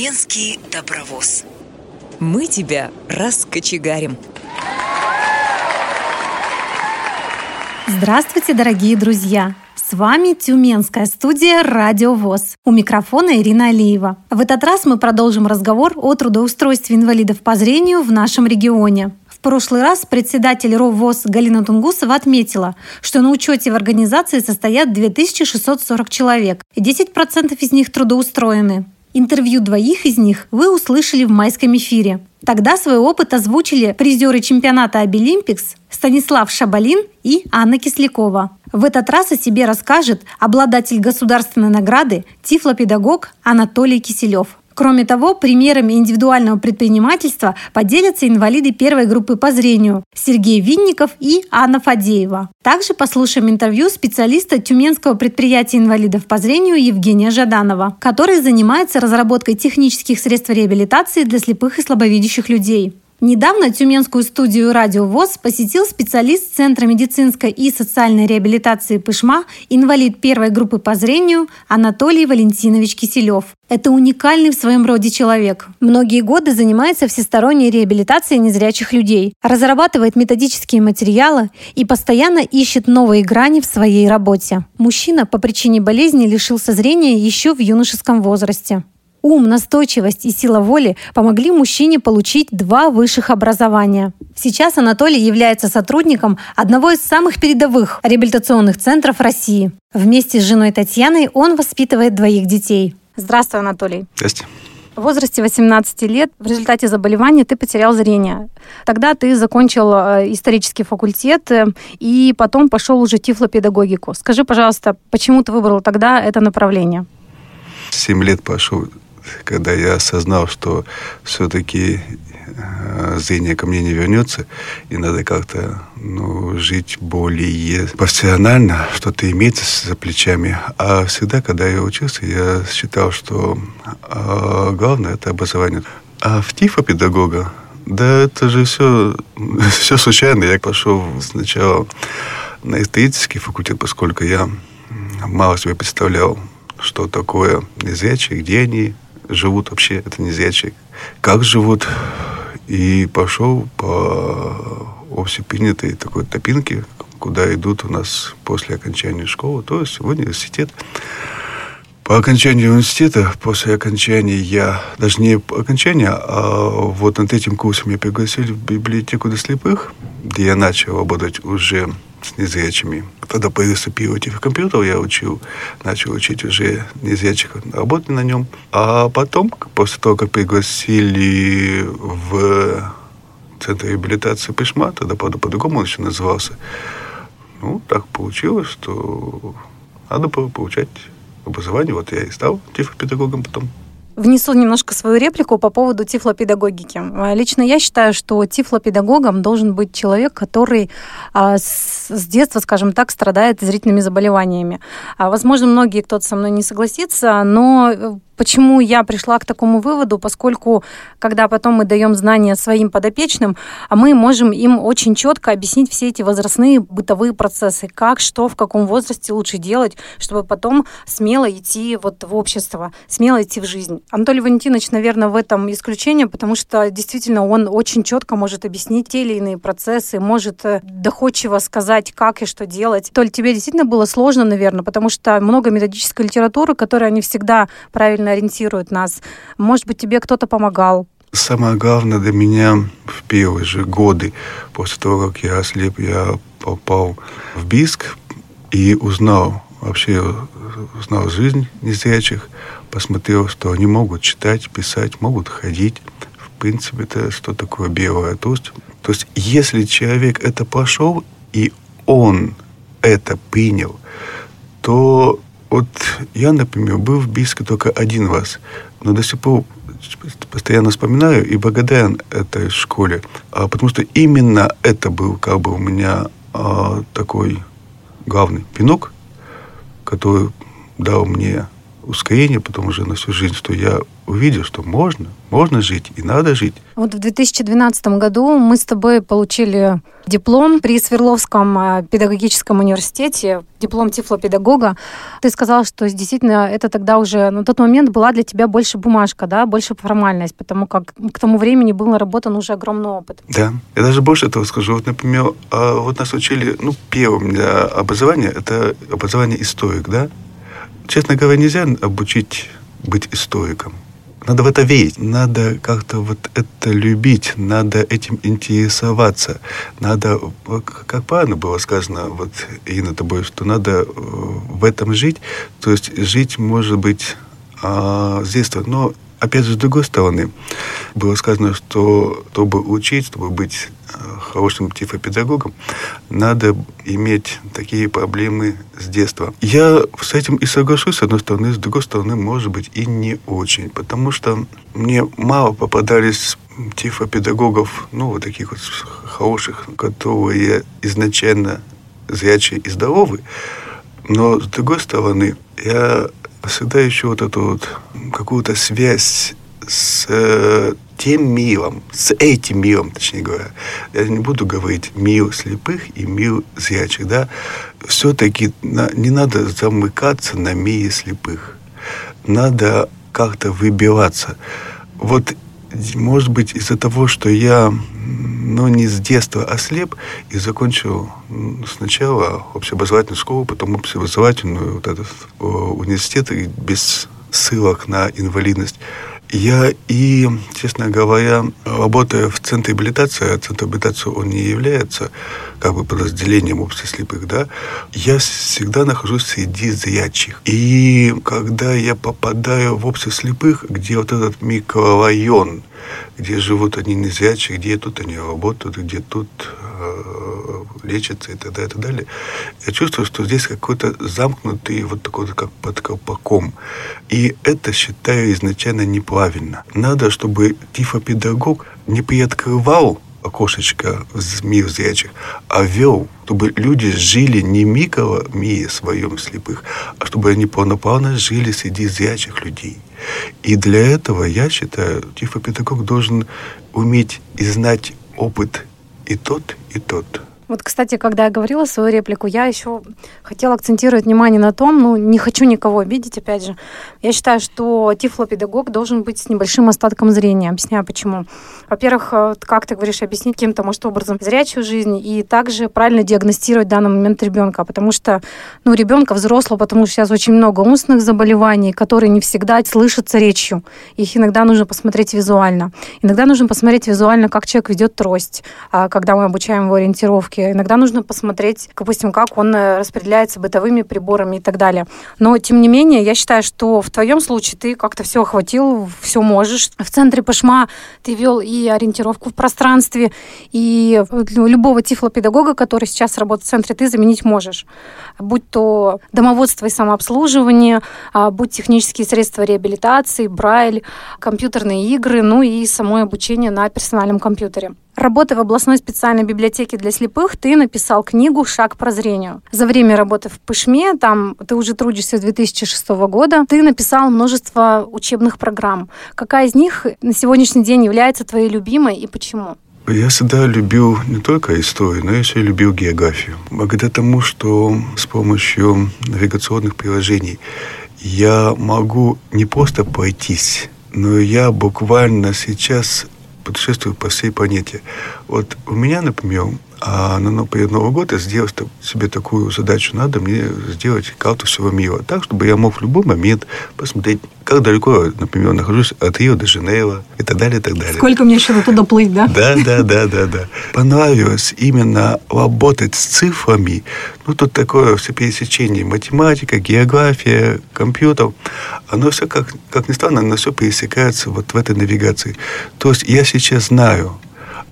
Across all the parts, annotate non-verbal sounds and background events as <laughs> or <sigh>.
Тюменский добровоз. Мы тебя раскочегарим. Здравствуйте, дорогие друзья! С вами Тюменская студия «Радио ВОЗ». У микрофона Ирина Алиева. В этот раз мы продолжим разговор о трудоустройстве инвалидов по зрению в нашем регионе. В прошлый раз председатель РОВОЗ Галина Тунгусова отметила, что на учете в организации состоят 2640 человек, и 10% из них трудоустроены. Интервью двоих из них вы услышали в майском эфире. Тогда свой опыт озвучили призеры чемпионата Обилимпикс Станислав Шабалин и Анна Кислякова. В этот раз о себе расскажет обладатель государственной награды, тифлопедагог Анатолий Киселев. Кроме того, примерами индивидуального предпринимательства поделятся инвалиды первой группы по зрению Сергей Винников и Анна Фадеева. Также послушаем интервью специалиста Тюменского предприятия инвалидов по зрению Евгения Жаданова, который занимается разработкой технических средств реабилитации для слепых и слабовидящих людей. Недавно Тюменскую студию «Радио ВОЗ» посетил специалист Центра медицинской и социальной реабилитации «Пышма», инвалид первой группы по зрению Анатолий Валентинович Киселев. Это уникальный в своем роде человек. Многие годы занимается всесторонней реабилитацией незрячих людей, разрабатывает методические материалы и постоянно ищет новые грани в своей работе. Мужчина по причине болезни лишился зрения еще в юношеском возрасте. Ум, настойчивость и сила воли помогли мужчине получить два высших образования. Сейчас Анатолий является сотрудником одного из самых передовых реабилитационных центров России. Вместе с женой Татьяной он воспитывает двоих детей. Здравствуй, Анатолий. Здрасте. В возрасте 18 лет в результате заболевания ты потерял зрение. Тогда ты закончил э, исторический факультет э, и потом пошел уже тифлопедагогику. Скажи, пожалуйста, почему ты выбрал тогда это направление? Семь лет пошел когда я осознал, что все-таки э, зрение ко мне не вернется, и надо как-то ну, жить более профессионально, что-то иметь за плечами. А всегда, когда я учился, я считал, что э, главное – это образование. А в ТИФа педагога, да это же все, <laughs> все случайно. Я пошел сначала на исторический факультет, поскольку я мало себе представлял, что такое незрячие, где они, живут вообще, это не зрячие, как живут. И пошел по общепринятой такой топинке, куда идут у нас после окончания школы, то есть в университет. По окончании университета, после окончания я, даже не по окончанию, а вот над этим курсом меня пригласили в библиотеку для слепых, где я начал работать уже с незрячими. Тогда появился тип компьютер, я учил, начал учить уже незрячих работать на нем. А потом, после того, как пригласили в Центр реабилитации Пешма, тогда, правда, по-другому он еще назывался, ну, так получилось, что надо было получать образование. Вот я и стал тифлопедагогом потом внесу немножко свою реплику по поводу тифлопедагогики. А, лично я считаю, что тифлопедагогом должен быть человек, который а, с детства, скажем так, страдает зрительными заболеваниями. А, возможно, многие кто-то со мной не согласится, но э, Почему я пришла к такому выводу? Поскольку, когда потом мы даем знания своим подопечным, а мы можем им очень четко объяснить все эти возрастные бытовые процессы, как, что, в каком возрасте лучше делать, чтобы потом смело идти вот в общество, смело идти в жизнь. Анатолий Валентинович, наверное, в этом исключение, потому что действительно он очень четко может объяснить те или иные процессы, может э, доходчиво сказать, как и что делать. Толь, тебе действительно было сложно, наверное, потому что много методической литературы, которая не всегда правильно ориентирует нас. Может быть, тебе кто-то помогал? Самое главное для меня в первые же годы, после того, как я ослеп, я попал в Биск и узнал, вообще узнал жизнь незрячих, посмотрел, что они могут читать, писать, могут ходить. В принципе, это что такое белая тусть. То есть, если человек это прошел, и он это принял, то вот я, например, был в Бийске только один раз, но до сих пор постоянно вспоминаю и благодарен этой школе, а, потому что именно это был как бы у меня а, такой главный пинок, который дал мне ускорение потом уже на всю жизнь, что я увидел, что можно, можно жить и надо жить. Вот в 2012 году мы с тобой получили диплом при Свердловском э, педагогическом университете, диплом тифлопедагога. Ты сказал, что действительно это тогда уже на тот момент была для тебя больше бумажка, да, больше формальность, потому как к тому времени был наработан уже огромный опыт. Да, я даже больше этого скажу. Вот, например, а, вот нас учили, ну, первым для образования, это образование историк, да, честно говоря, нельзя обучить быть историком. Надо в это верить, надо как-то вот это любить, надо этим интересоваться, надо, как правильно было сказано, вот Ирина тобой, что надо э, в этом жить, то есть жить может быть а, с детства, но опять же, с другой стороны, было сказано, что чтобы учить, чтобы быть э, хорошим тифопедагогом, надо иметь такие проблемы с детства. Я с этим и соглашусь, с одной стороны, с другой стороны, может быть, и не очень, потому что мне мало попадались тифопедагогов, ну, вот таких вот хороших, которые изначально зрячие и здоровые, но с другой стороны, я всегда еще вот эту вот какую-то связь с э, тем миром, с этим миром, точнее говоря. Я не буду говорить мир слепых и мир зрячих, да. Все-таки на, не надо замыкаться на мире слепых. Надо как-то выбиваться. Вот, может быть, из-за того, что я но не с детства ослеп и закончил сначала общеобразовательную школу, потом общеобразовательную вот этот университет и без ссылок на инвалидность. Я и, честно говоря, работая в центре реабилитации, а центр реабилитации он не является как бы подразделением общества слепых, да, я всегда нахожусь среди зрячих. И когда я попадаю в общество слепых, где вот этот микрорайон, где живут они незрячие, где тут они работают, где тут э, лечатся и так далее, и так далее. Я чувствую, что здесь какой-то замкнутый вот такой вот как под колпаком. И это считаю изначально неправильно. Надо, чтобы тифопедагог не приоткрывал окошечко в мир зрячих, а вел, чтобы люди жили не микро мире своем слепых, а чтобы они полноправно жили среди зрячих людей. И для этого, я считаю, тифопедагог должен уметь и знать опыт и тот, и тот. Вот, кстати, когда я говорила свою реплику, я еще хотела акцентировать внимание на том, ну, не хочу никого обидеть, опять же. Я считаю, что тифлопедагог должен быть с небольшим остатком зрения. Объясняю, почему. Во-первых, э, как ты говоришь, объяснить каким-то, может, образом зрячую жизнь и также правильно диагностировать в данный момент ребенка, потому что, ну, ребенка взрослого, потому что сейчас очень много умственных заболеваний, которые не всегда слышатся речью. Их иногда нужно посмотреть визуально. Иногда нужно посмотреть визуально, как человек ведет трость, а, когда мы обучаем его ориентировке техники. Иногда нужно посмотреть, допустим, как он э, распределяется бытовыми приборами и так далее. Но, тем не менее, я считаю, что в твоем случае ты как-то все охватил, все можешь. В центре Пашма ты вел и ориентировку в пространстве, и любого тифлопедагога, который сейчас работает в центре, ты заменить можешь. Будь то домоводство и самообслуживание, а, будь технические средства реабилитации, брайль, компьютерные игры, ну и само обучение на персональном компьютере. Работая в областной специальной библиотеке для слепых, ты написал книгу «Шаг к прозрению». За время работы в Пышме, там ты уже трудишься с 2006 года, ты написал множество учебных программ. Какая из них на сегодняшний день является твоей любимой и почему? Я всегда любил не только историю, но еще и любил географию. Благодаря тому, что с помощью навигационных приложений я могу не просто пройтись, но я буквально сейчас путешествую по всей планете. Вот у меня, например, а на перед Новый год я сделал себе такую задачу. Надо мне сделать карту всего мира. Так, чтобы я мог в любой момент посмотреть, как далеко например, нахожусь от Рио до Женева и так далее, и так далее. Сколько мне еще туда плыть, да? Да, да, да, да, да. Понравилось именно работать с цифрами. Ну, тут такое все пересечение. Математика, география, компьютер. Оно все, как, как ни странно, оно все пересекается вот в этой навигации. То есть я сейчас знаю,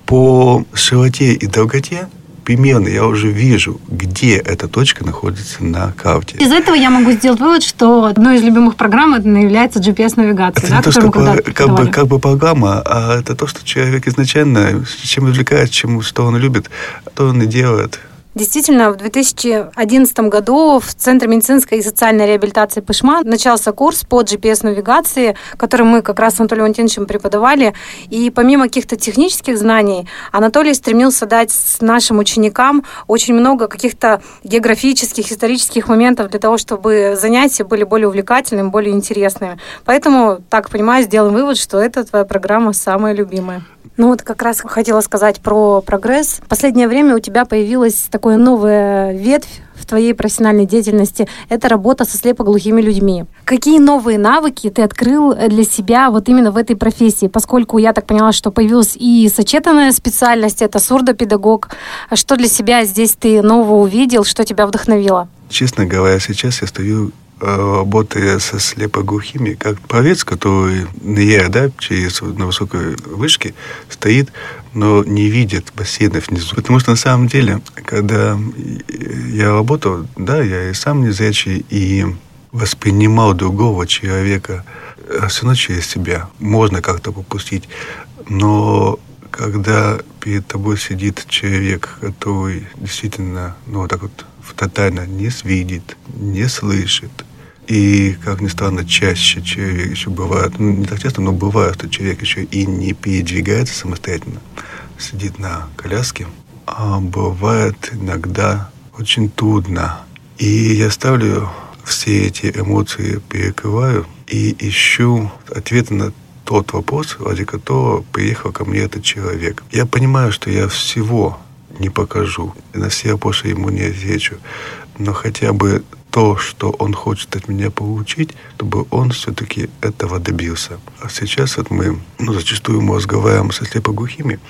по широте и долготе примерно я уже вижу, где эта точка находится на карте. Из этого я могу сделать вывод, что одной из любимых программ это является GPS-навигация. Это да, не то, что как, как, бы, как бы программа, а это то, что человек изначально чем увлекается, чем что он любит, то он и делает. Действительно, в 2011 году в Центре медицинской и социальной реабилитации Пышма начался курс по GPS-навигации, который мы как раз с Анатолием Валентиновичем преподавали. И помимо каких-то технических знаний, Анатолий стремился дать нашим ученикам очень много каких-то географических, исторических моментов для того, чтобы занятия были более увлекательными, более интересными. Поэтому, так понимаю, сделаем вывод, что эта твоя программа самая любимая. Ну вот как раз хотела сказать про прогресс. В последнее время у тебя появилась такая новая ветвь в твоей профессиональной деятельности – это работа со слепоглухими людьми. Какие новые навыки ты открыл для себя вот именно в этой профессии? Поскольку я так поняла, что появилась и сочетанная специальность – это сурдопедагог. Что для себя здесь ты нового увидел, что тебя вдохновило? Честно говоря, сейчас я стою работая со слепоглухими, как пловец, который ныряя, да, через, на высокой вышке, стоит, но не видит бассейнов внизу. Потому что на самом деле, когда я работал, да, я и сам незрячий, и воспринимал другого человека все равно через себя. Можно как-то попустить. Но когда перед тобой сидит человек, который действительно, ну, вот так вот тотально не видит, не слышит, и, как ни странно, чаще человек еще бывает, ну, не так часто, но бывает, что человек еще и не передвигается самостоятельно, сидит на коляске, а бывает иногда очень трудно. И я ставлю все эти эмоции, перекрываю и ищу ответы на тот вопрос, ради которого приехал ко мне этот человек. Я понимаю, что я всего не покажу, на все вопросы ему не отвечу, но хотя бы то, что он хочет от меня получить, чтобы он все-таки этого добился. А сейчас вот мы ну, зачастую мы разговариваем со слепоглухими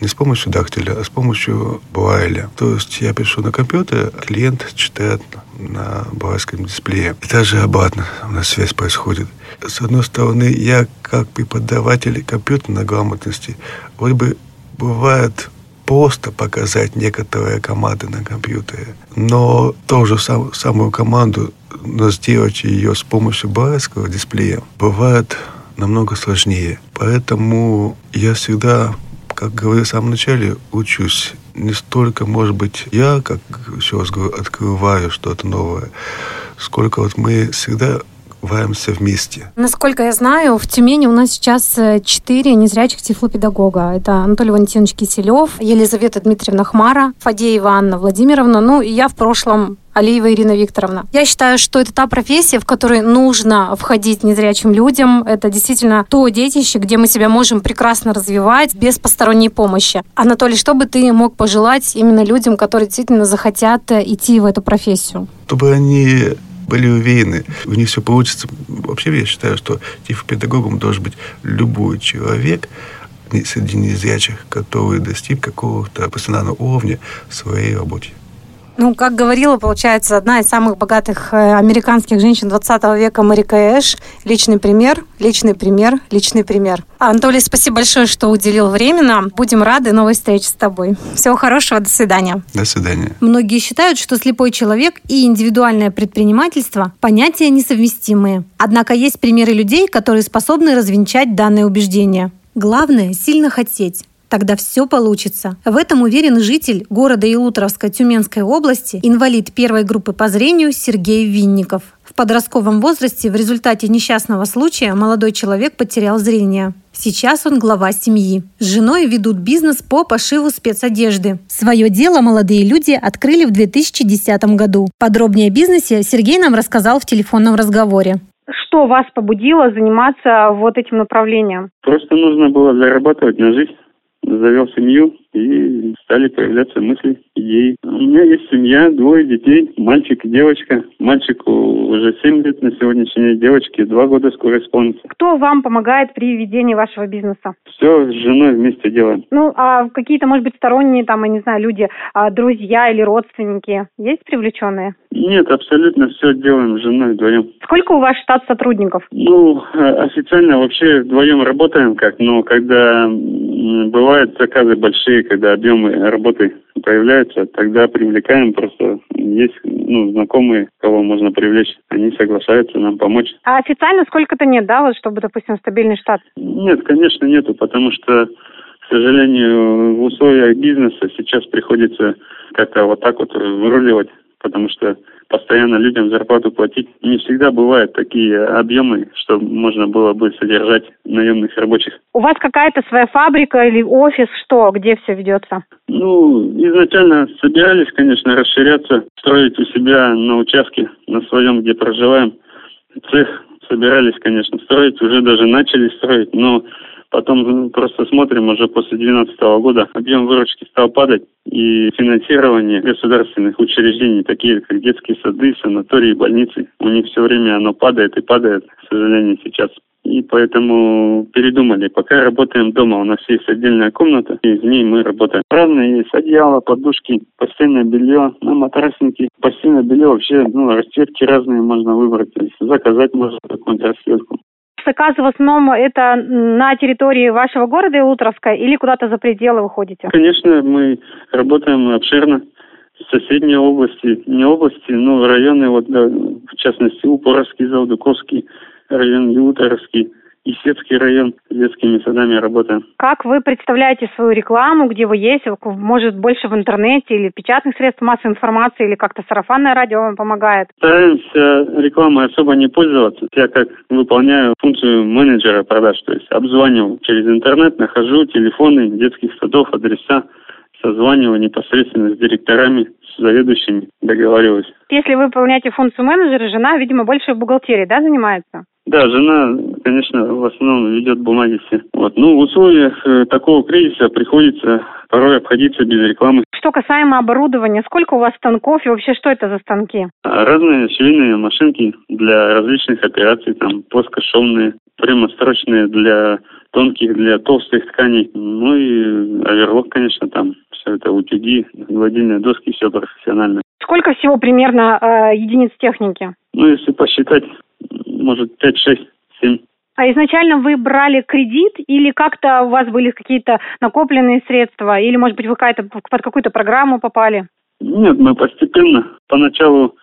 не с помощью дактиля, а с помощью Брайля. То есть я пишу на компьютер, клиент читает на брайлском дисплее. И также обратно у нас связь происходит. С одной стороны, я как преподаватель компьютерной грамотности, вроде бы бывает просто показать некоторые команды на компьютере. Но ту же сам, самую команду, но сделать ее с помощью барского дисплея бывает намного сложнее. Поэтому я всегда, как говорил в самом начале, учусь. Не столько, может быть, я, как еще раз говорю, открываю что-то новое, сколько вот мы всегда развиваемся вместе. Насколько я знаю, в Тюмени у нас сейчас э, четыре незрячих тифлопедагога. Это Анатолий Валентинович Киселев, Елизавета Дмитриевна Хмара, Фадеева Анна Владимировна, ну и я в прошлом Алиева Ирина Викторовна. Я считаю, что это та профессия, в которой нужно входить незрячим людям. Это действительно то детище, где мы себя можем прекрасно развивать без посторонней помощи. Анатолий, что бы ты мог пожелать именно людям, которые действительно захотят э, идти в эту профессию? Чтобы они были уверены, у них все получится. Вообще я считаю, что тифопедагогом должен быть любой человек, среди незрячих, который достиг какого-то профессионального уровня в своей работе. Ну, как говорила, получается, одна из самых богатых э, американских женщин 20 века Марика Эш. Личный пример, личный пример, личный пример. Анатолий, спасибо большое, что уделил время нам. Будем рады новой встрече с тобой. Всего хорошего, до свидания. До свидания. Многие считают, что слепой человек и индивидуальное предпринимательство – понятия несовместимые. Однако есть примеры людей, которые способны развенчать данное убеждение. Главное – сильно хотеть. Тогда все получится. В этом уверен житель города Илутровска Тюменской области, инвалид первой группы по зрению Сергей Винников. В подростковом возрасте в результате несчастного случая молодой человек потерял зрение. Сейчас он глава семьи. С женой ведут бизнес по пошиву спецодежды. Свое дело молодые люди открыли в 2010 году. Подробнее о бизнесе Сергей нам рассказал в телефонном разговоре. Что вас побудило заниматься вот этим направлением? Просто нужно было зарабатывать на жизнь Nous avions ce и стали появляться мысли, идеи. У меня есть семья, двое детей, мальчик и девочка. Мальчику уже 7 лет на сегодняшний день, девочке 2 года скоро исполнится. Кто вам помогает при ведении вашего бизнеса? Все с женой вместе делаем. Ну, а какие-то, может быть, сторонние, там, я не знаю, люди, а, друзья или родственники есть привлеченные? Нет, абсолютно все делаем с женой вдвоем. Сколько у вас штат сотрудников? Ну, официально вообще вдвоем работаем как, но когда бывают заказы большие, когда объемы работы появляются, тогда привлекаем просто есть ну, знакомые, кого можно привлечь, они соглашаются нам помочь. А официально сколько-то нет, да, вот чтобы, допустим, стабильный штат? Нет, конечно, нету, потому что К сожалению, в условиях бизнеса сейчас приходится как-то вот так вот выруливать, потому что постоянно людям зарплату платить. Не всегда бывают такие объемы, что можно было бы содержать наемных рабочих. У вас какая-то своя фабрика или офис, что, где все ведется? Ну, изначально собирались, конечно, расширяться, строить у себя на участке, на своем, где проживаем. Цех собирались, конечно, строить, уже даже начали строить, но Потом просто смотрим, уже после 2012 года объем выручки стал падать, и финансирование государственных учреждений, такие как детские сады, санатории, больницы, у них все время оно падает и падает, к сожалению, сейчас. И поэтому передумали. Пока работаем дома, у нас есть отдельная комната, и в ней мы работаем. Разные есть одеяла, подушки, постельное белье, на матрасники. Постельное белье вообще, ну, расцветки разные можно выбрать. То есть заказать можно какую-нибудь расцветку заказы в основном это на территории вашего города Илутровска или куда-то за пределы выходите? Конечно, мы работаем обширно. Соседние области, не области, но районы, вот, да, в частности, Упоровский, Залдуковский район, Илутровский – Исетский район с детскими садами работаем. Как вы представляете свою рекламу, где вы есть? Может, больше в интернете или печатных средств массовой информации, или как-то сарафанное радио вам помогает? Стараемся рекламой особо не пользоваться. Я как выполняю функцию менеджера продаж, то есть обзваниваю через интернет, нахожу телефоны детских садов, адреса, созваниваю непосредственно с директорами, с заведующими, договариваюсь. Если вы выполняете функцию менеджера, жена, видимо, больше в бухгалтерии, да, занимается? Да, жена, конечно, в основном ведет бумаги все. Вот. Ну, в условиях э, такого кризиса приходится порой обходиться без рекламы. Что касаемо оборудования, сколько у вас станков и вообще что это за станки? А, разные швейные машинки для различных операций, там плоскошовные, прямострочные для тонких, для толстых тканей. Ну и оверлок, конечно, там все это утюги, гладильные доски, все профессионально. Сколько всего примерно э, единиц техники? Ну, если посчитать, может, 5, 6, 7. А изначально вы брали кредит или как-то у вас были какие-то накопленные средства? Или, может быть, вы под какую-то программу попали? Нет, мы постепенно. Поначалу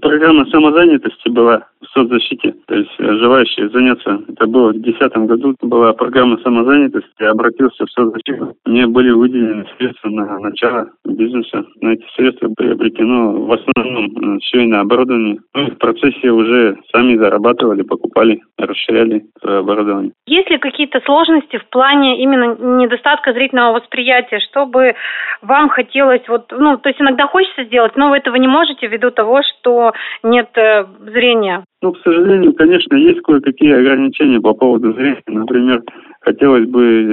Программа самозанятости была соцзащите, то есть желающие заняться. Это было в 2010 году, была программа самозанятости, я обратился в соцзащиту. Мне были выделены средства на начало бизнеса. На эти средства приобретено в основном швейное оборудование. Ну, в процессе уже сами зарабатывали, покупали, расширяли свое оборудование. Есть ли какие-то сложности в плане именно недостатка зрительного восприятия, чтобы вам хотелось, вот, ну, то есть иногда хочется сделать, но вы этого не можете ввиду того, что нет э, зрения? Ну, к сожалению, конечно, есть кое-какие ограничения по поводу зрения. Например, хотелось бы э,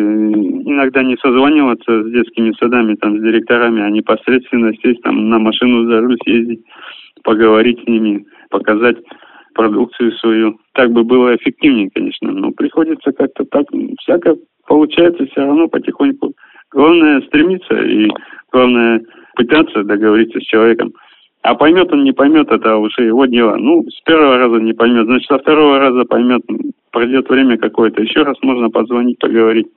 иногда не созваниваться с детскими садами, там, с директорами, а непосредственно сесть там на машину за руль, съездить, поговорить с ними, показать продукцию свою. Так бы было эффективнее, конечно, но приходится как-то так, всяко получается все равно потихоньку. Главное стремиться и главное пытаться договориться с человеком. А поймет он, не поймет, это уже его дело. Ну, с первого раза не поймет, значит, со второго раза поймет. Пройдет время какое-то, еще раз можно позвонить, поговорить.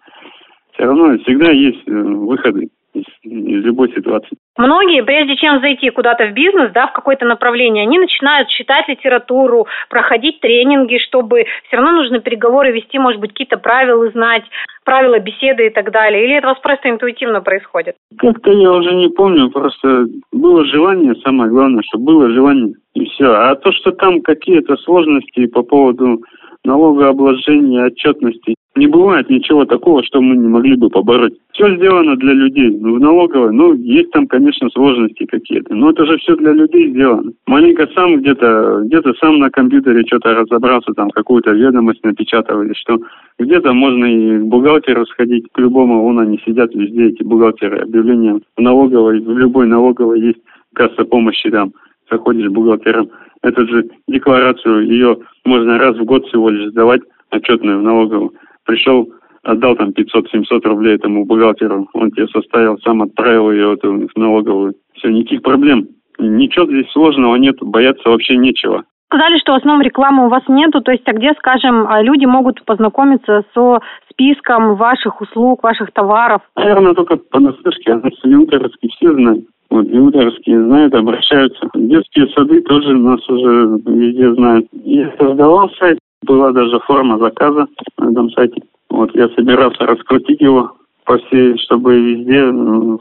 Все равно всегда есть э, выходы из, любой ситуации. Многие, прежде чем зайти куда-то в бизнес, да, в какое-то направление, они начинают читать литературу, проходить тренинги, чтобы все равно нужно переговоры вести, может быть, какие-то правила знать, правила беседы и так далее. Или это у вас просто интуитивно происходит? Как-то я уже не помню, просто было желание, самое главное, что было желание, и все. А то, что там какие-то сложности по поводу налогообложения, отчетности, не бывает ничего такого, что мы не могли бы побороть. Все сделано для людей. Ну, в налоговой, ну, есть там, конечно, сложности какие-то. Но это же все для людей сделано. Маленько сам где-то, где-то сам на компьютере что-то разобрался, там какую-то ведомость напечатал или что. Где-то можно и к бухгалтеру сходить, к любому, вон они сидят везде, эти бухгалтеры, объявления в налоговой, в любой налоговой есть касса помощи там. Заходишь бухгалтером, эту же декларацию, ее можно раз в год всего лишь сдавать, отчетную в налоговую пришел, отдал там 500-700 рублей этому бухгалтеру, он тебе составил, сам отправил ее эту, в налоговую. Все, никаких проблем. Ничего здесь сложного нет, бояться вообще нечего. Сказали, что в основном рекламы у вас нету, то есть а где, скажем, а, люди могут познакомиться со списком ваших услуг, ваших товаров? Наверное, только по наслышке, а Вилтеровский все знают. Вот, Вилтеровские знают, обращаются. Детские сады тоже нас уже везде знают. Я создавал сайт, была даже форма заказа на этом сайте. Вот я собирался раскрутить его, по всей, чтобы везде,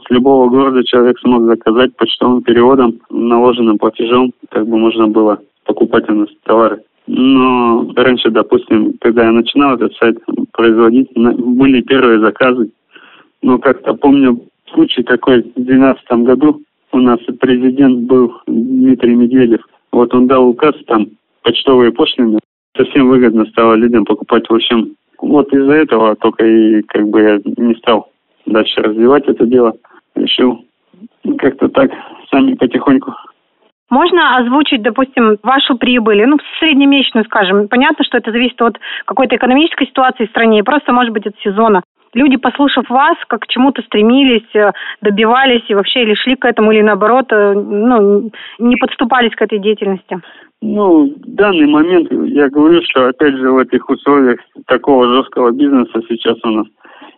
с любого города человек смог заказать почтовым переводом, наложенным платежом, как бы можно было покупать у нас товары. Но раньше, допустим, когда я начинал этот сайт производить, были первые заказы. Но как-то помню случай такой в 2012 году, у нас президент был Дмитрий Медведев. Вот он дал указ там почтовые пошлины. Совсем выгодно стало людям покупать. В общем, вот из-за этого только и как бы я не стал дальше развивать это дело. Решил как-то так, сами потихоньку. Можно озвучить, допустим, вашу прибыль, ну, среднемесячную, скажем. Понятно, что это зависит от какой-то экономической ситуации в стране, просто, может быть, от сезона. Люди, послушав вас, как к чему-то стремились, э, добивались и вообще или шли к этому, или наоборот, э, ну, не подступались к этой деятельности? Ну, в данный момент я говорю, что опять же в этих условиях такого жесткого бизнеса сейчас у нас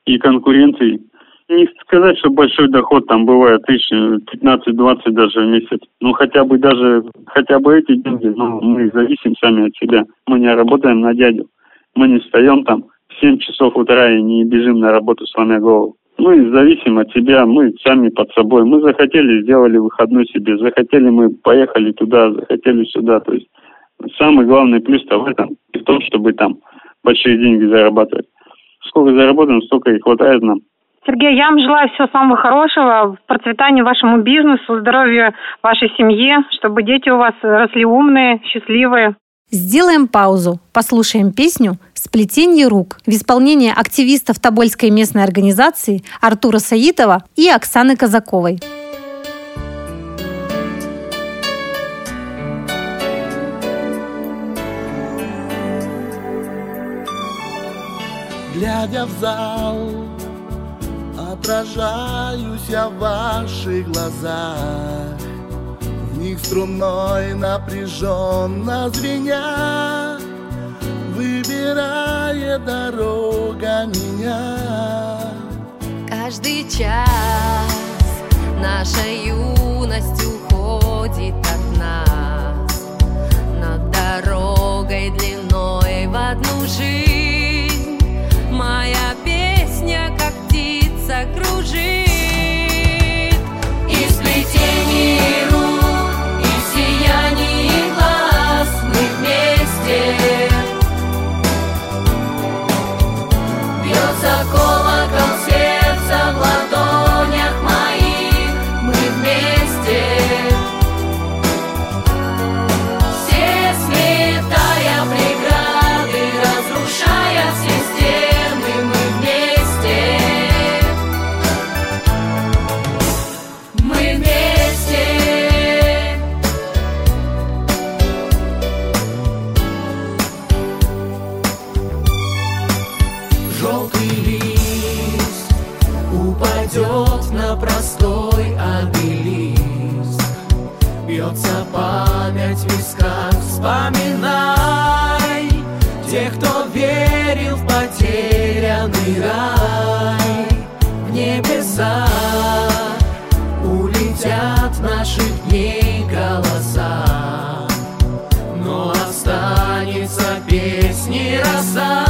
и конкуренции, не сказать, что большой доход там бывает тысяч 15-20 даже в месяц. Ну, хотя бы даже, хотя бы эти деньги, ну, мы зависим сами от себя. Мы не работаем на дядю. Мы не встаем там в 7 часов утра и не бежим на работу, сломя голову. Мы зависим от себя, мы сами под собой. Мы захотели, сделали выходной себе, захотели, мы поехали туда, захотели сюда. То есть самый главный плюс-то в этом, в том, чтобы там большие деньги зарабатывать. Сколько заработаем, столько и хватает нам. Сергей, я вам желаю всего самого хорошего, процветания вашему бизнесу, здоровья вашей семье, чтобы дети у вас росли умные, счастливые. Сделаем паузу, послушаем песню «Сплетение рук» в исполнении активистов Тобольской местной организации Артура Саитова и Оксаны Казаковой. Глядя в зал, отражаюсь я в ваших глазах них струной напряженно звеня Выбирает дорога меня. Каждый час наша юность уходит от нас. Над дорогой длиной в одну жизнь Моя песня, как птица, кружит. И сплетение Христе. Бьется колокол сердца в растет на простой обелиск. Бьется память в висках, вспоминай. Тех, кто верил в потерянный рай В небеса улетят наши дней голоса. Но останется песни роса.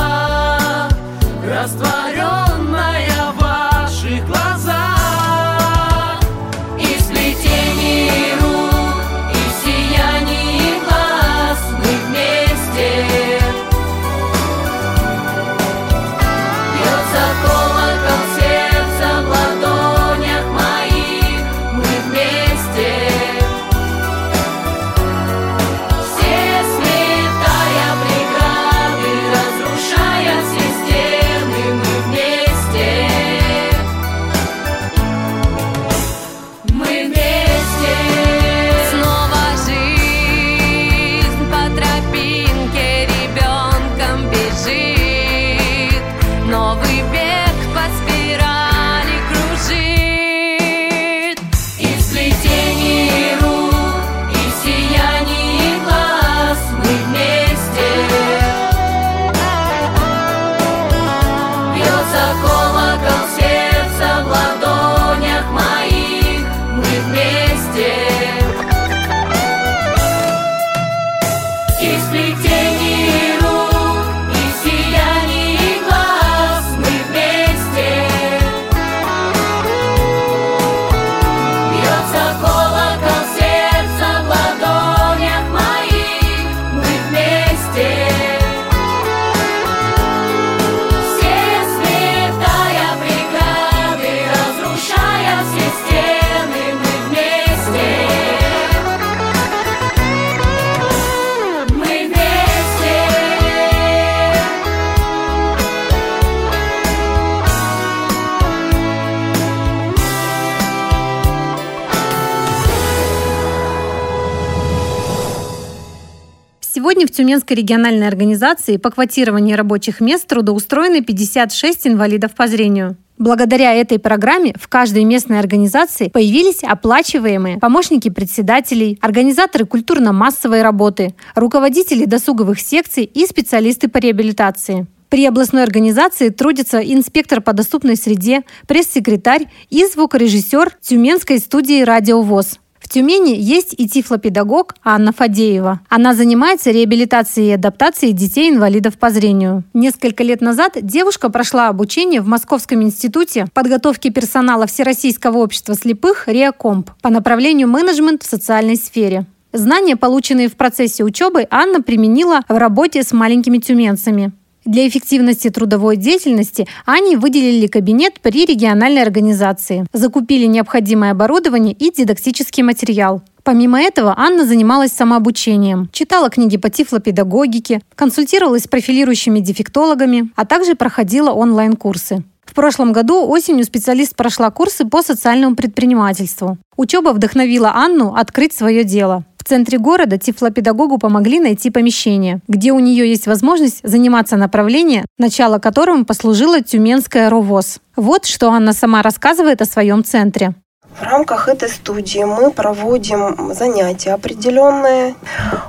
Сегодня в Тюменской региональной организации по квотированию рабочих мест трудоустроены 56 инвалидов по зрению. Благодаря этой программе в каждой местной организации появились оплачиваемые помощники председателей, организаторы культурно-массовой работы, руководители досуговых секций и специалисты по реабилитации. При областной организации трудится инспектор по доступной среде, пресс-секретарь и звукорежиссер Тюменской студии «Радио ВОЗ». В Тюмени есть и тифлопедагог Анна Фадеева. Она занимается реабилитацией и адаптацией детей-инвалидов по зрению. Несколько лет назад девушка прошла обучение в Московском институте подготовки персонала Всероссийского общества слепых «Реакомп» по направлению менеджмент в социальной сфере. Знания, полученные в процессе учебы, Анна применила в работе с маленькими тюменцами. Для эффективности трудовой деятельности они выделили кабинет при региональной организации, закупили необходимое оборудование и дидактический материал. Помимо этого, Анна занималась самообучением, читала книги по тифлопедагогике, консультировалась с профилирующими дефектологами, а также проходила онлайн-курсы. В прошлом году осенью специалист прошла курсы по социальному предпринимательству. Учеба вдохновила Анну открыть свое дело центре города тифлопедагогу помогли найти помещение, где у нее есть возможность заниматься направлением, начало которому послужило Тюменская РОВОЗ. Вот что Анна сама рассказывает о своем центре. В рамках этой студии мы проводим занятия определенные.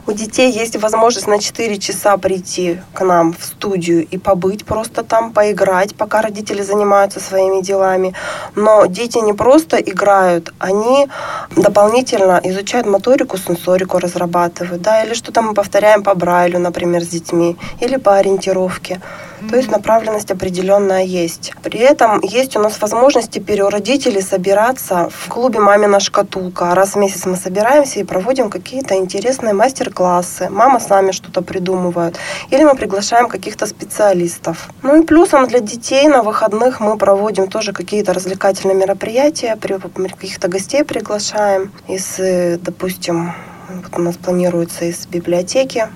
У детей есть возможность на 4 часа прийти к нам в студию и побыть просто там, поиграть, пока родители занимаются своими делами. Но дети не просто играют, они дополнительно изучают моторику, сенсорику разрабатывают, да, или что-то мы повторяем по Брайлю, например, с детьми, или по ориентировке. То есть направленность определенная есть. При этом есть у нас возможность теперь у родителей собираться в клубе «Мамина шкатулка». Раз в месяц мы собираемся и проводим какие-то интересные мастер-классы. Мама с нами что-то придумывает. Или мы приглашаем каких-то специалистов. Ну и плюсом для детей на выходных мы проводим тоже какие-то развлекательные мероприятия, каких-то гостей приглашаем из, э, допустим, вот у нас планируется из библиотеки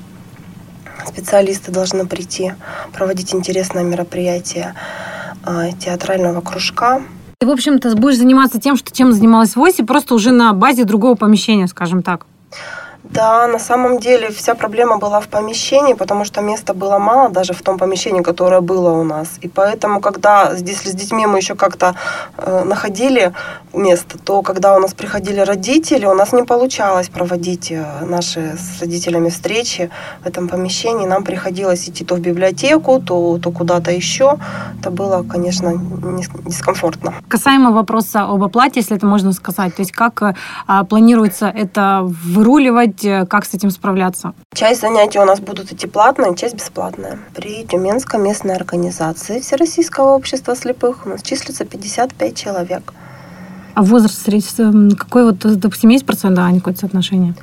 специалисты должны прийти, проводить интересное мероприятие а, театрального кружка. Ты, в общем-то, будешь заниматься тем, что чем занималась в ОСИ, просто уже на базе другого помещения, скажем так. Да, на самом деле вся проблема была в помещении, потому что места было мало даже в том помещении, которое было у нас. И поэтому, когда здесь с детьми мы еще как-то э, находили место, то когда у нас приходили родители, у нас не получалось проводить э, наши с родителями встречи в этом помещении. Нам приходилось идти то в библиотеку, то, то куда-то еще. Это было, конечно, дискомфортно. Касаемо вопроса об оплате, если это можно сказать, то есть как э, планируется это выруливать, делать, э, как с этим справляться? Часть занятий у нас будут идти платные, часть бесплатная. При Тюменской местной организации Всероссийского общества слепых у нас числится 55 человек. А возраст какой вот, допустим, есть процент, да, какое-то соотношение?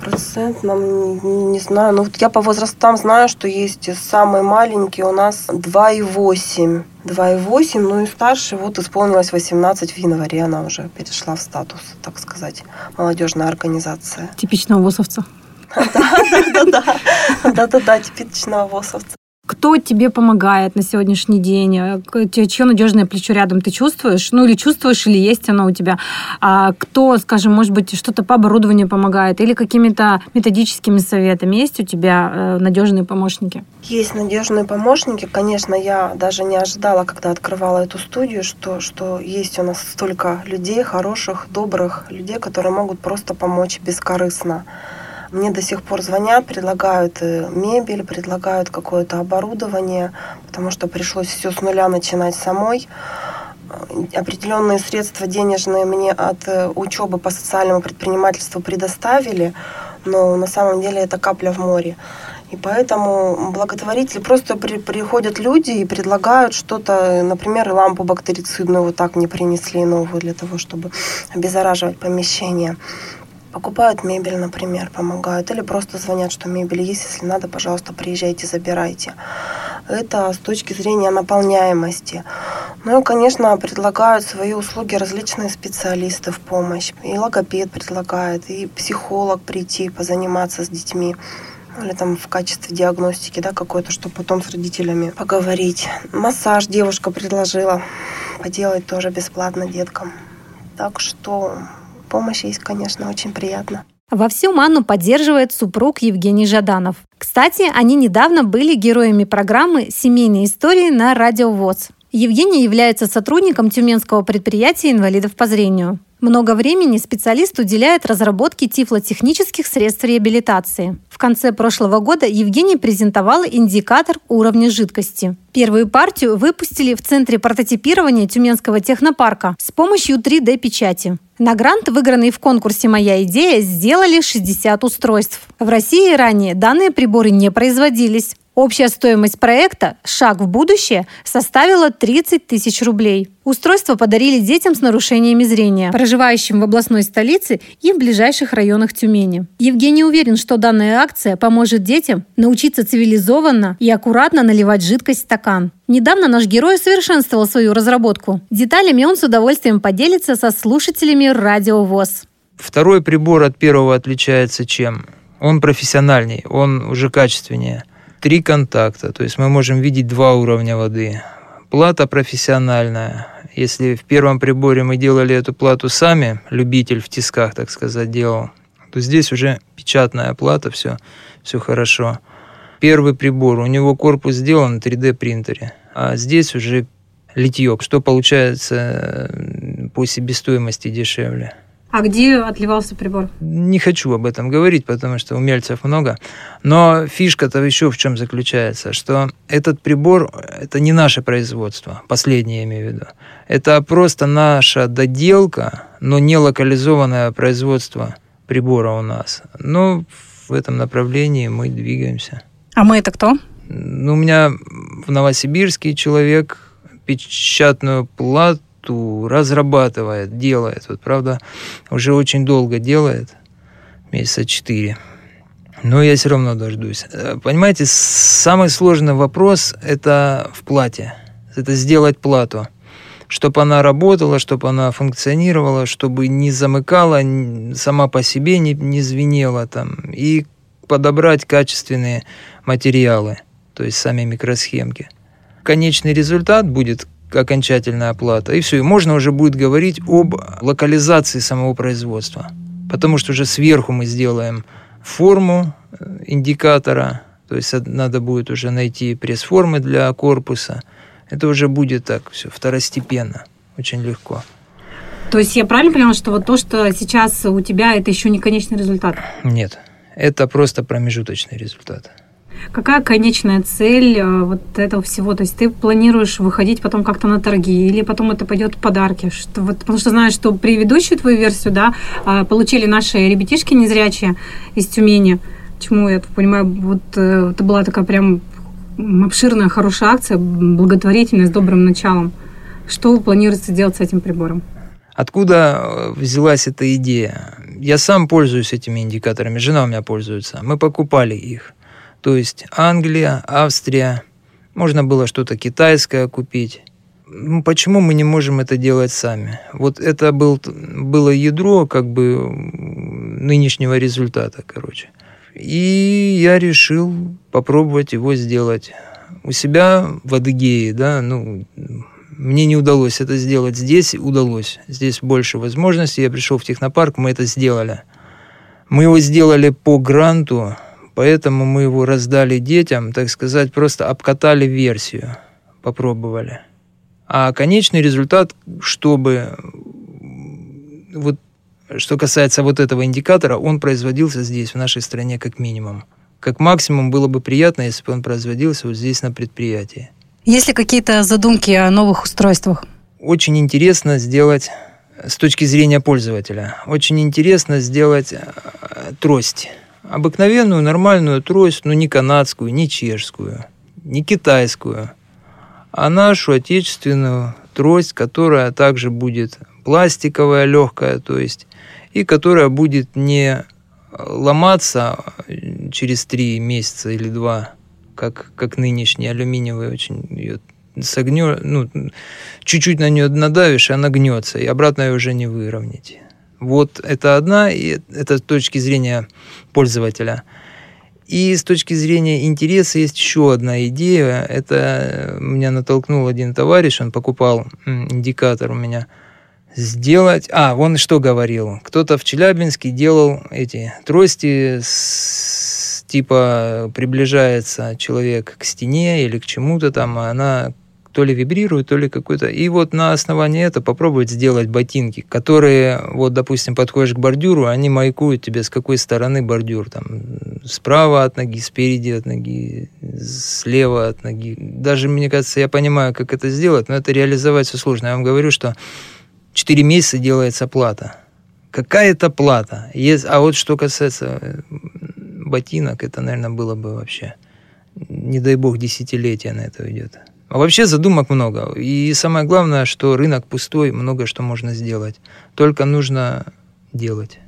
Процентном, не знаю. Ну, вот я по возрастам знаю, что есть самый маленький у нас 2,8. 2,8, ну и старший, вот исполнилось 18 в январе, она уже перешла в статус, так сказать, молодежная организация. Типичного ВОСовца. <laughs> Да-да-да. Да-да-да, типичного ВОСовца. Кто тебе помогает на сегодняшний день? Э, чье надежное плечо рядом ты чувствуешь? Ну, или чувствуешь, или есть оно у тебя? А кто, скажем, может быть, что-то по оборудованию помогает? Или какими-то методическими советами? Есть у тебя э, надежные помощники? Есть надежные помощники. Конечно, я даже не ожидала, когда открывала эту студию, что, что есть у нас столько людей, хороших, добрых людей, которые могут просто помочь бескорыстно. Мне до сих пор звонят, предлагают э, мебель, предлагают какое-то оборудование, потому что пришлось все с нуля начинать самой. Э, определенные средства денежные мне от э, учебы по социальному предпринимательству предоставили, но на самом деле это капля в море. И поэтому благотворители просто при, приходят люди и предлагают что-то, например, лампу бактерицидную вот так не принесли новую для того, чтобы обеззараживать помещение. Покупают мебель, например, помогают. Или просто звонят, что мебель есть, если надо, пожалуйста, приезжайте, забирайте. Это с точки зрения наполняемости. Ну и, конечно, предлагают свои услуги различные специалисты в помощь. И логопед предлагает, и психолог прийти, позаниматься с детьми или там в качестве диагностики, да, какой-то, чтобы потом с родителями поговорить. Массаж девушка предложила поделать тоже бесплатно деткам. Так что помощь есть, конечно, очень приятно. Вовсю Анну поддерживает супруг Евгений Жаданов. Кстати, они недавно были героями программы «Семейные истории» на Радио ВОЗ. Евгений является сотрудником тюменского предприятия инвалидов по зрению. Много времени специалист уделяет разработке тифлотехнических средств реабилитации. В конце прошлого года Евгений презентовал индикатор уровня жидкости. Первую партию выпустили в Центре прототипирования Тюменского технопарка с помощью 3D-печати. На грант, выигранный в конкурсе «Моя идея», сделали 60 устройств. В России ранее данные приборы не производились. Общая стоимость проекта «Шаг в будущее» составила 30 тысяч рублей. Устройство подарили детям с нарушениями зрения, проживающим в областной столице и в ближайших районах Тюмени. Евгений уверен, что данная акция поможет детям научиться цивилизованно и аккуратно наливать жидкость в стакан. Недавно наш герой усовершенствовал свою разработку. Деталями он с удовольствием поделится со слушателями Радио ВОЗ. Второй прибор от первого отличается чем? Он профессиональней, он уже качественнее – три контакта, то есть мы можем видеть два уровня воды. Плата профессиональная. Если в первом приборе мы делали эту плату сами, любитель в тисках, так сказать, делал, то здесь уже печатная плата, все, все хорошо. Первый прибор, у него корпус сделан на 3D принтере, а здесь уже литье, что получается по себестоимости дешевле. А где отливался прибор? Не хочу об этом говорить, потому что умельцев много. Но фишка-то еще в чем заключается, что этот прибор – это не наше производство, последнее я имею в виду. Это просто наша доделка, но не локализованное производство прибора у нас. Но в этом направлении мы двигаемся. А мы это кто? Ну, у меня в Новосибирске человек печатную плату карту разрабатывает, делает. Вот, правда, уже очень долго делает, месяца четыре. Но я все равно дождусь. Э, понимаете, самый сложный вопрос – это в плате. Это сделать плату. Чтобы она работала, чтобы она функционировала, чтобы не замыкала, сама по себе не, не звенела там. И подобрать качественные материалы, то есть сами микросхемки. Конечный результат будет окончательная оплата. И все, и можно уже будет говорить об локализации самого производства. Потому что уже сверху мы сделаем форму э, индикатора, то есть надо будет уже найти пресс-формы для корпуса. Это уже будет так все второстепенно, очень легко. То есть я правильно поняла, что вот то, что сейчас у тебя, это еще не конечный результат? Нет, это просто промежуточный результат. Какая конечная цель э, вот этого всего? То есть ты планируешь выходить потом как-то на торги или потом это пойдет в подарки? Что, вот, потому что знаешь, что предыдущую твою версию да, а, получили наши ребятишки незрячие из Тюмени. Чему я понимаю, вот э, это была такая прям обширная, хорошая акция, благотворительная, с добрым началом. Что планируется делать с этим прибором? Откуда э, взялась эта идея? Я сам пользуюсь этими индикаторами, жена у меня пользуется. Мы покупали их. То есть Англия, Австрия, можно было что-то китайское купить. Почему мы не можем это делать сами? Вот это был, было ядро как бы нынешнего результата, короче. И я решил попробовать его сделать у себя в Адыгее, да, ну, мне не удалось это сделать. Здесь удалось. Здесь больше возможностей. Я пришел в технопарк, мы это сделали. Мы его сделали по гранту Поэтому мы его раздали детям, так сказать, просто обкатали версию, попробовали. А конечный результат, чтобы вот что касается вот этого индикатора, он производился здесь, в нашей стране, как минимум. Как максимум было бы приятно, если бы он производился вот здесь, на предприятии. Есть ли какие-то задумки о новых устройствах? Очень интересно сделать с точки зрения пользователя. Очень интересно сделать э, трость обыкновенную нормальную трость, но не канадскую, не чешскую, не китайскую, а нашу отечественную трость, которая также будет пластиковая, легкая, то есть, и которая будет не ломаться через три месяца или два, как, как нынешний алюминиевый очень ее согнет, ну, чуть-чуть на нее надавишь, и она гнется, и обратно ее уже не выровнять. Вот это одна, и это с точки зрения пользователя. И с точки зрения интереса есть еще одна идея. Это меня натолкнул один товарищ, он покупал индикатор у меня. сделать... А, вон что говорил. Кто-то в Челябинске делал эти трости с, типа приближается человек к стене или к чему-то там, а она то ли вибрирует, то ли какой-то. И вот на основании этого попробовать сделать ботинки, которые, вот, допустим, подходишь к бордюру, они маякуют тебе, с какой стороны бордюр. Там, справа от ноги, спереди от ноги, слева от ноги. Даже, мне кажется, я понимаю, как это сделать, но это реализовать все сложно. Я вам говорю, что 4 месяца делается плата. Какая-то плата. Есть, а вот что касается э, ботинок, это, наверное, было бы вообще, не дай бог, десятилетия на это уйдет. А вообще задумок много. И самое главное, что рынок пустой, много что можно сделать. Только нужно делать.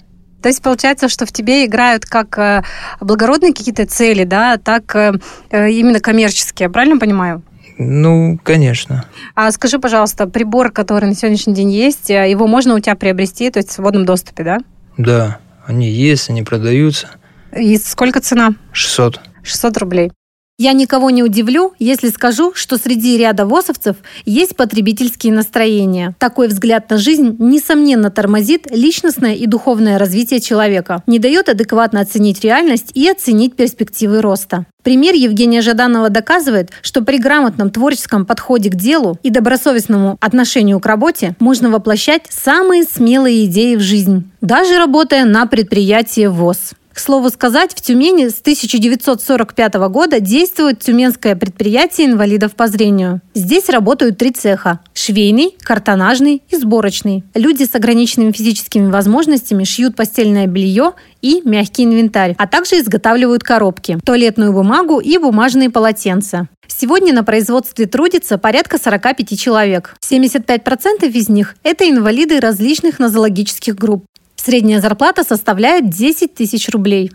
То есть получается, что в тебе играют как э, благородные какие-то цели, да, так э, именно коммерческие, правильно понимаю? Ну, конечно. А скажи, пожалуйста, прибор, который на сегодняшний день есть, э, его можно у тебя приобрести, то есть в свободном доступе, да? Да, они есть, они продаются. И сколько цена? 600. 600 рублей. Я никого не удивлю, если скажу, что среди ряда ВОСовцев есть потребительские настроения. Такой взгляд на жизнь, несомненно, тормозит личностное и духовное развитие человека, не дает адекватно оценить реальность и оценить перспективы роста. Пример Евгения Жаданова доказывает, что при грамотном творческом подходе к делу и добросовестному отношению к работе можно воплощать самые смелые идеи в жизнь, даже работая на предприятии ВОЗ. К слову сказать, в Тюмени с 1945 года действует Тюменское предприятие инвалидов по зрению. Здесь работают три цеха – швейный, картонажный и сборочный. Люди с ограниченными физическими возможностями шьют постельное белье и мягкий инвентарь, а также изготавливают коробки, туалетную бумагу и бумажные полотенца. Сегодня на производстве трудится порядка 45 человек. 75% из них – это инвалиды различных нозологических групп. Средняя зарплата составляет 10 тысяч рублей.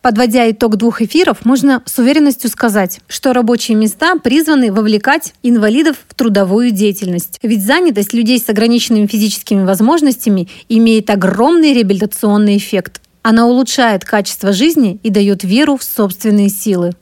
Подводя итог двух эфиров, можно с уверенностью сказать, что рабочие места призваны вовлекать инвалидов в трудовую деятельность. Ведь занятость людей с ограниченными физическими возможностями имеет огромный реабилитационный эффект. Она улучшает качество жизни и дает веру в собственные силы.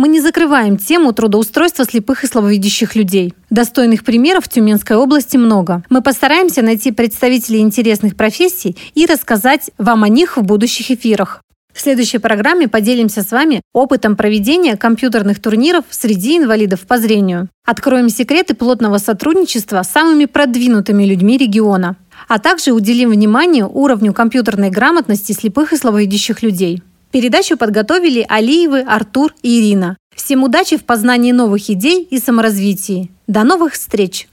Мы не закрываем тему трудоустройства слепых и слабовидящих людей. Достойных примеров в Тюменской области много. Мы постараемся найти представителей интересных профессий и рассказать вам о них в будущих эфирах. В следующей программе поделимся с вами опытом проведения компьютерных турниров среди инвалидов по зрению. Откроем секреты плотного сотрудничества с самыми продвинутыми людьми региона. А также уделим внимание уровню компьютерной грамотности слепых и слабовидящих людей. Передачу подготовили Алиевы, Артур и Ирина. Всем удачи в познании новых идей и саморазвитии. До новых встреч!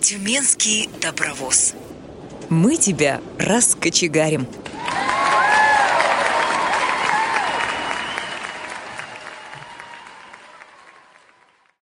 Тюменский добровоз. Мы тебя раскочегарим.